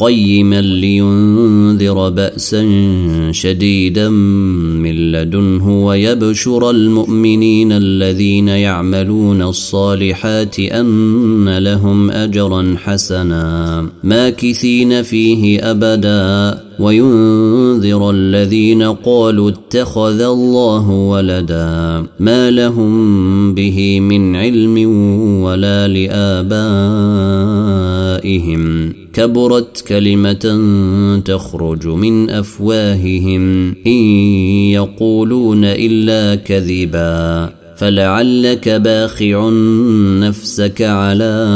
قيما لينذر بأسا شديدا من لدنه ويبشر المؤمنين الذين يعملون الصالحات أن لهم أجرا حسنا. ماكثين فيه أبدا. وينذر الذين قالوا اتخذ الله ولدا. ما لهم به من علم ولا لآبائهم. كبرت كلمة تخرج من أفواههم. إن يقولون إلا كذبا فلعلك باخع نفسك على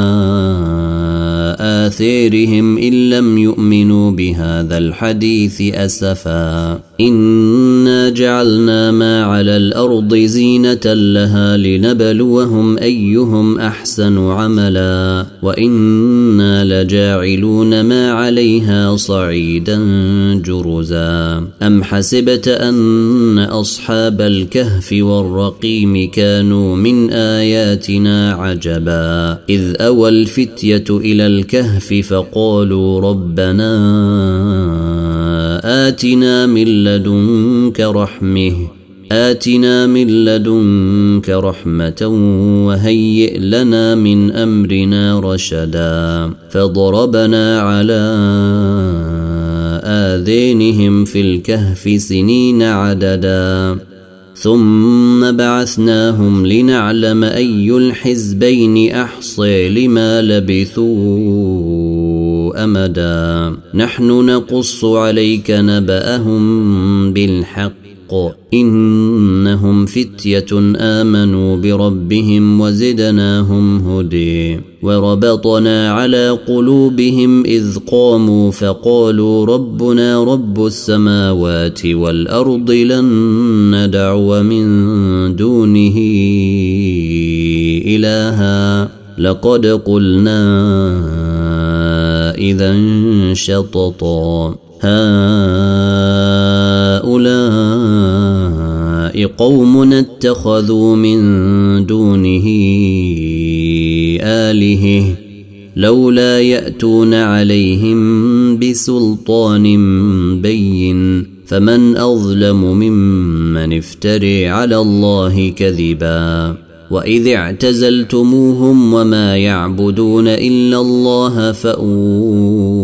آثيرهم إن لم يؤمنوا بهذا الحديث أسفا. إنا جعلنا ما على الأرض زينة لها لنبلوهم أيهم أحسن عملا. وإنا لجاعلون ما عليها صعيدا جرزا. أم حسبت أن أصحاب الكهف والرقيم كانوا من آياتنا عجبا. إذ أوى الفتية إلى الكهف فقالوا ربنا آتنا من لدنك رحمة آتنا من لدنك رحمة وهيئ لنا من أمرنا رشدا فضربنا على آذينهم في الكهف سنين عددا. ثم بعثناهم لنعلم أي الحزبين أحصي لما لبثوا أمدا. نحن نقص عليك نبأهم بالحق إنهم فتية آمنوا بربهم وزدناهم هدي وربطنا على قلوبهم إذ قاموا فقالوا ربنا رب السماوات والأرض لن ندعو من دونه إلها. لقد قلنا إذا شططا. هؤلاء قوم اتخذوا من دونه آلهة لولا يأتون عليهم بسلطان بين فمن أظلم ممن افتري على الله كذبا وإذ اعتزلتموهم وما يعبدون إلا الله فأووا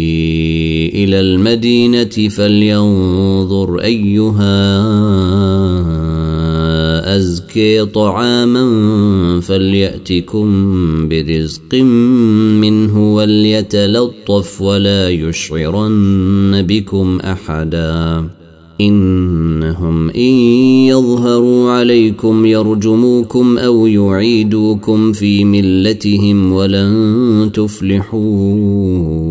إلى المدينة فلينظر أيها أزكي طعاما فليأتكم برزق منه وليتلطف ولا يشعرن بكم أحدا. إن بينهم إن يظهروا عليكم يرجموكم أو يعيدوكم في ملتهم ولن تفلحوا.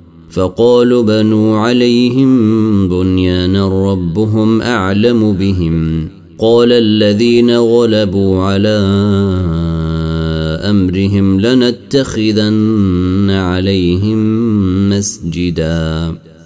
فقالوا بنوا عليهم بنيانا ربهم أعلم بهم. قال الذين غلبوا على أمرهم لنتخذن عليهم مسجداً.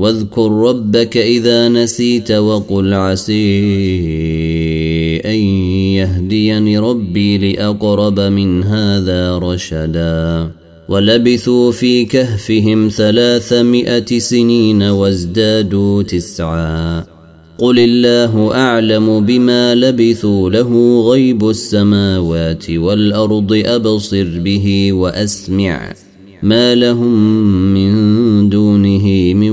واذكر ربك إذا نسيت وقل عسي أن يهديني ربي لأقرب من هذا رشدا. ولبثوا في كهفهم ثلاثمائة سنين وازدادوا تسعا. قل الله أعلم بما لبثوا له غيب السماوات والأرض أبصر به وأسمع ما لهم من دونه من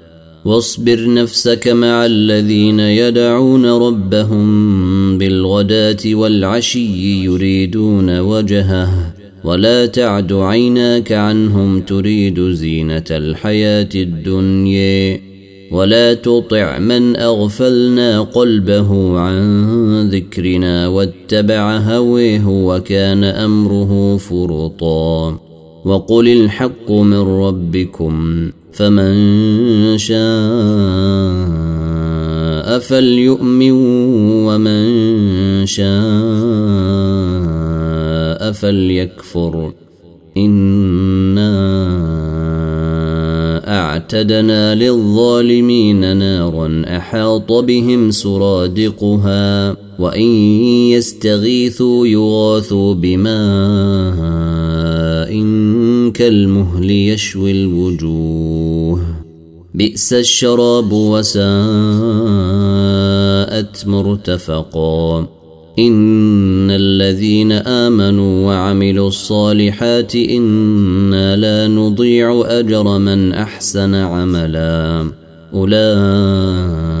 واصبر نفسك مع الذين يدعون ربهم بالغداة والعشي يريدون وجهه ولا تعد عيناك عنهم تريد زينة الحياة الدنيا ولا تطع من أغفلنا قلبه عن ذكرنا واتبع هويه وكان أمره فرطا وقل الحق من ربكم. فمن شاء فليؤمن ومن شاء فليكفر. إنا أعتدنا للظالمين نارا أحاط بهم سرادقها وإن يستغيثوا يغاثوا بماء كالمهل يشوي الوجوه. بئس الشراب وساءت مرتفقا. إن الذين آمنوا وعملوا الصالحات إنا لا نضيع أجر من أحسن عملا. أولئك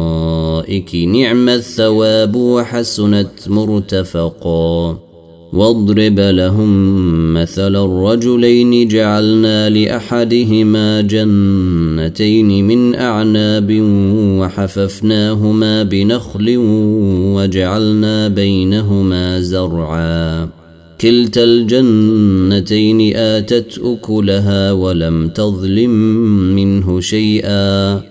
الارائك نعم الثواب وحسنت مرتفقا. واضرب لهم مثل الرجلين جعلنا لأحدهما جنتين من أعناب وحففناهما بنخل وجعلنا بينهما زرعا. كلتا الجنتين آتت أكلها ولم تظلم منه شيئا.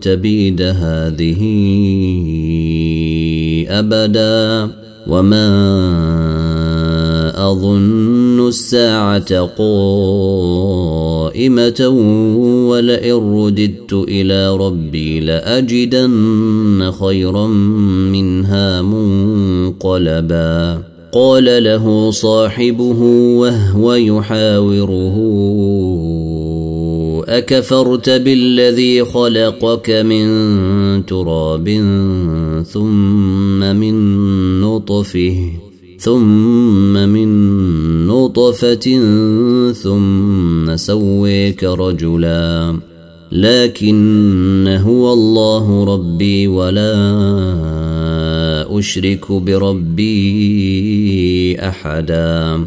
تبيد هذه أبدا وما أظن الساعة قائمة ولئن رددت إلى ربي لأجدن خيرا منها منقلبا. قال له صاحبه وهو يحاوره أكفرت بالذي خلقك من تراب ثم من نطفه ثم من نطفة ثم سويك رجلا. لكن هو الله ربي ولا أشرك بربي أحدا.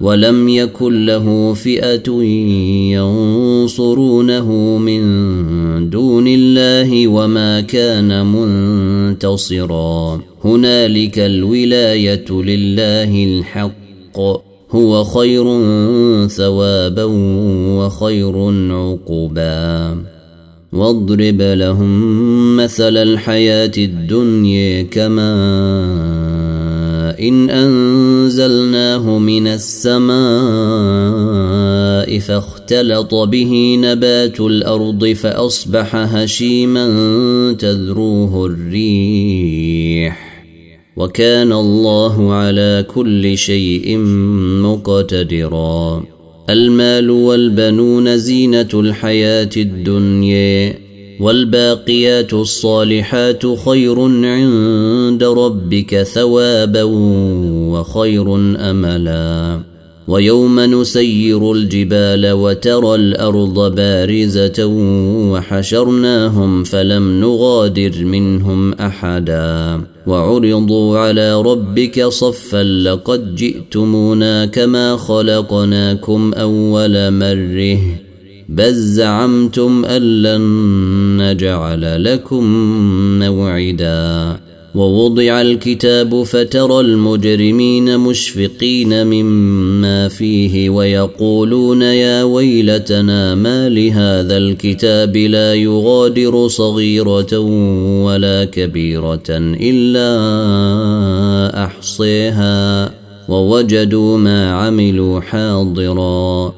ولم يكن له فئة ينصرونه من دون الله وما كان منتصرا. هنالك الولاية لله الحق. هو خير ثوابا وخير عقبا. واضرب لهم مثل الحياة الدنيا كمان إن أنزلناه من السماء فاختلط به نبات الأرض فأصبح هشيما تذروه الريح وكان الله على كل شيء مقتدرا المال والبنون زينة الحياة الدنيا والباقيات الصالحات خير عند ربك ثوابا وخير أملا. ويوم نسير الجبال وترى الأرض بارزة وحشرناهم فلم نغادر منهم أحدا. وعرضوا على ربك صفا لقد جئتمونا كما خلقناكم أول مره. بل زعمتم أن لن نجعل لكم موعدا ووضع الكتاب فترى المجرمين مشفقين مما فيه ويقولون يا ويلتنا ما لهذا الكتاب لا يغادر صغيرة ولا كبيرة إلا أحصيها ووجدوا ما عملوا حاضراً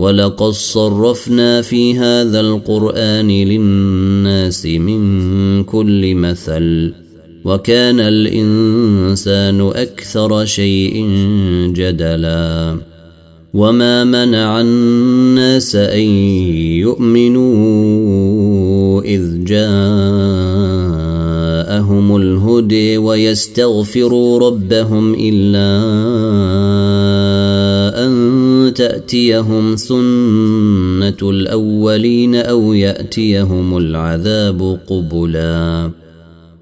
ولقد صرفنا في هذا القرآن للناس من كل مثل وكان الإنسان أكثر شيء جدلا. وما منع الناس أن يؤمنوا إذ جاءهم الهدي ويستغفروا ربهم إلا أن تأتيهم سنة الأولين أو يأتيهم العذاب قبلا.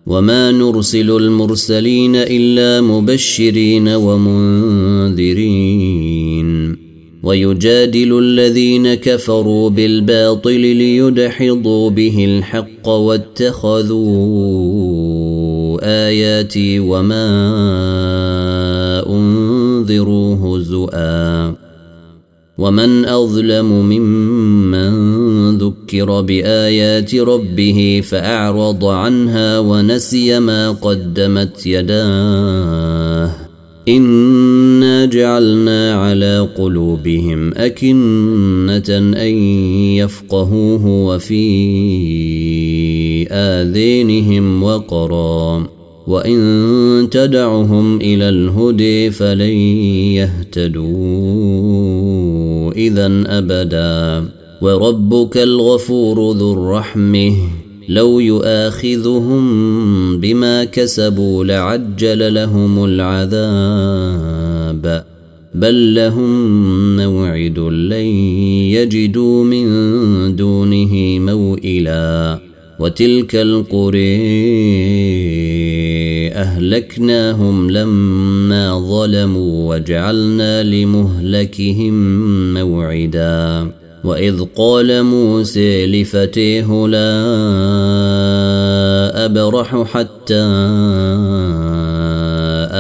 وما نرسل المرسلين إلا مبشرين ومنذرين. ويجادل الذين كفروا بالباطل ليدحضوا به الحق واتخذوا آياتي وما انذروا هزؤا ومن اظلم ممن ذكر بايات ربه فاعرض عنها ونسي ما قدمت يداه انا جعلنا على قلوبهم اكنه ان يفقهوه وفي اذينهم وقرا وان تدعهم إلى الهدي فلن يهتدوا اذا أبدا. وربك الغفور ذو الرحمة. لو يؤاخذهم بما كسبوا لعجل لهم العذاب. بل لهم موعد لن يجدوا من دونه موئلا. وتلك القري أهلكناهم لما ظلموا وجعلنا لمهلكهم موعدا. وإذ قال موسى لفتيه لا أبرح حتى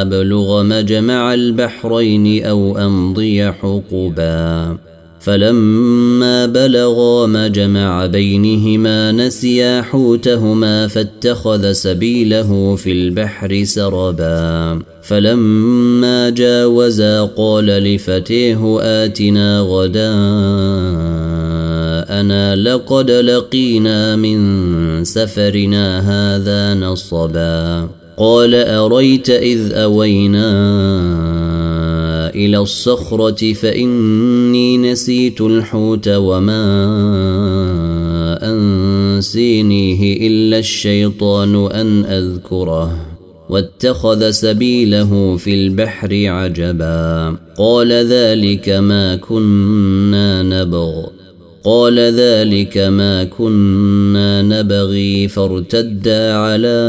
أبلغ مجمع البحرين أو أمضي حقبا. فلما بلغا مجمع بينهما نسيا حوتهما فاتخذ سبيله في البحر سربا. فلما جاوزا قال لفتيه آتنا غداءنا لقد لقينا من سفرنا هذا نصبا. قال أريت إذ أوينا إلى الصخرة فإني نسيت الحوت وما أنسينيه إلا الشيطان أن أذكره. واتخذ سبيله في البحر عجبا. قال ذلك ما كنا نبغ. قال ذلك ما كنا نبغي فارتدا على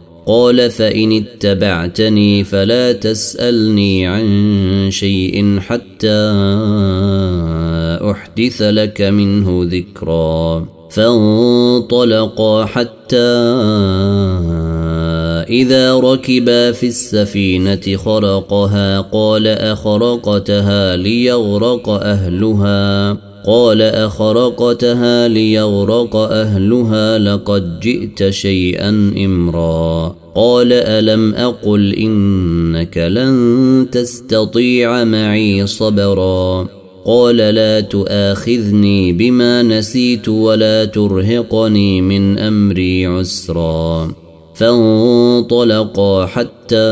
قال فإن اتبعتني فلا تسألني عن شيء حتى أحدث لك منه ذكرا. فانطلقا حتى فإذا ركبا في السفينة خرقها قال أخرقتها ليغرق أهلها. قال أخرقتها ليغرق أهلها لقد جئت شيئا إمرا. قال ألم أقل إنك لن تستطيع معي صبرا. قال لا تؤاخذني بما نسيت ولا ترهقني من أمري عسرا. فانطلقا حتى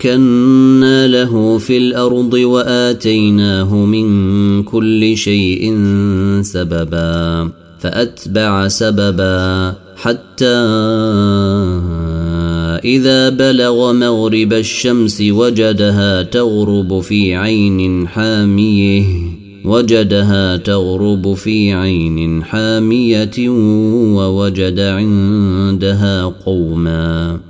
مكنا له في الأرض وآتيناه من كل شيء سببا فأتبع سببا حتى إذا بلغ مغرب الشمس وجدها تغرب في عين حامية وجدها تغرب في عين حامية ووجد عندها قوما.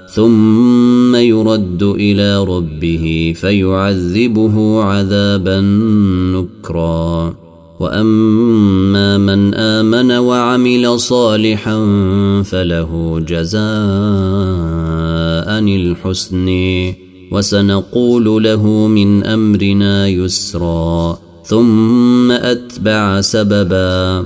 ثم يرد إلى ربه فيعذبه عذابا نكرا. وأما من آمن وعمل صالحا فله جزاء الحسن وسنقول له من أمرنا يسرا. ثم أتبع سببا.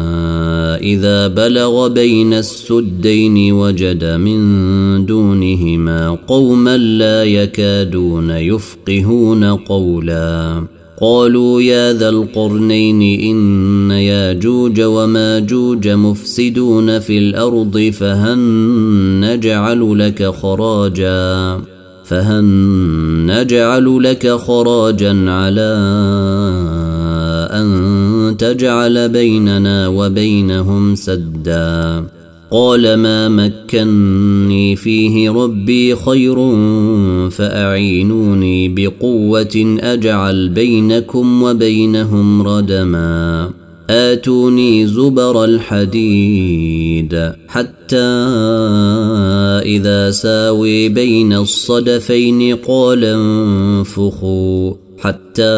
إذا بلغ بين السدين وجد من دونهما قوما لا يكادون يفقهون قولا. قالوا يا ذا القرنين إن ياجوج وماجوج مفسدون في الأرض فهل نجعل لك خراجا فهل نجعل لك خراجا على أن تجعل بيننا وبينهم سدا. قال ما مكني فيه ربي خير فأعينوني بقوة أجعل بينكم وبينهم ردما. آتوني زبر الحديد حتى إذا ساوي بين الصدفين قال انفخوا حتى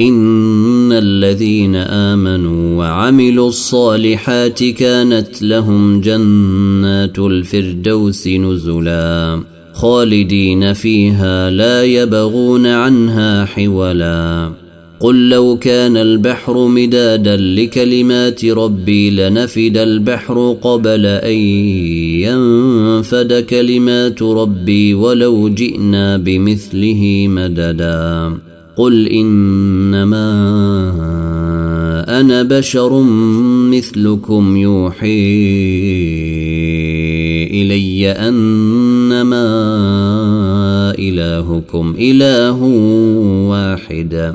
إن الذين آمنوا وعملوا الصالحات كانت لهم جنات الفردوس نزلا خالدين فيها لا يبغون عنها حولا. قل لو كان البحر مدادا لكلمات ربي لنفد البحر قبل أن ينفد كلمات ربي ولو جئنا بمثله مددا. قل انما أنا بشر مثلكم يوحي الي انما الهكم اله واحد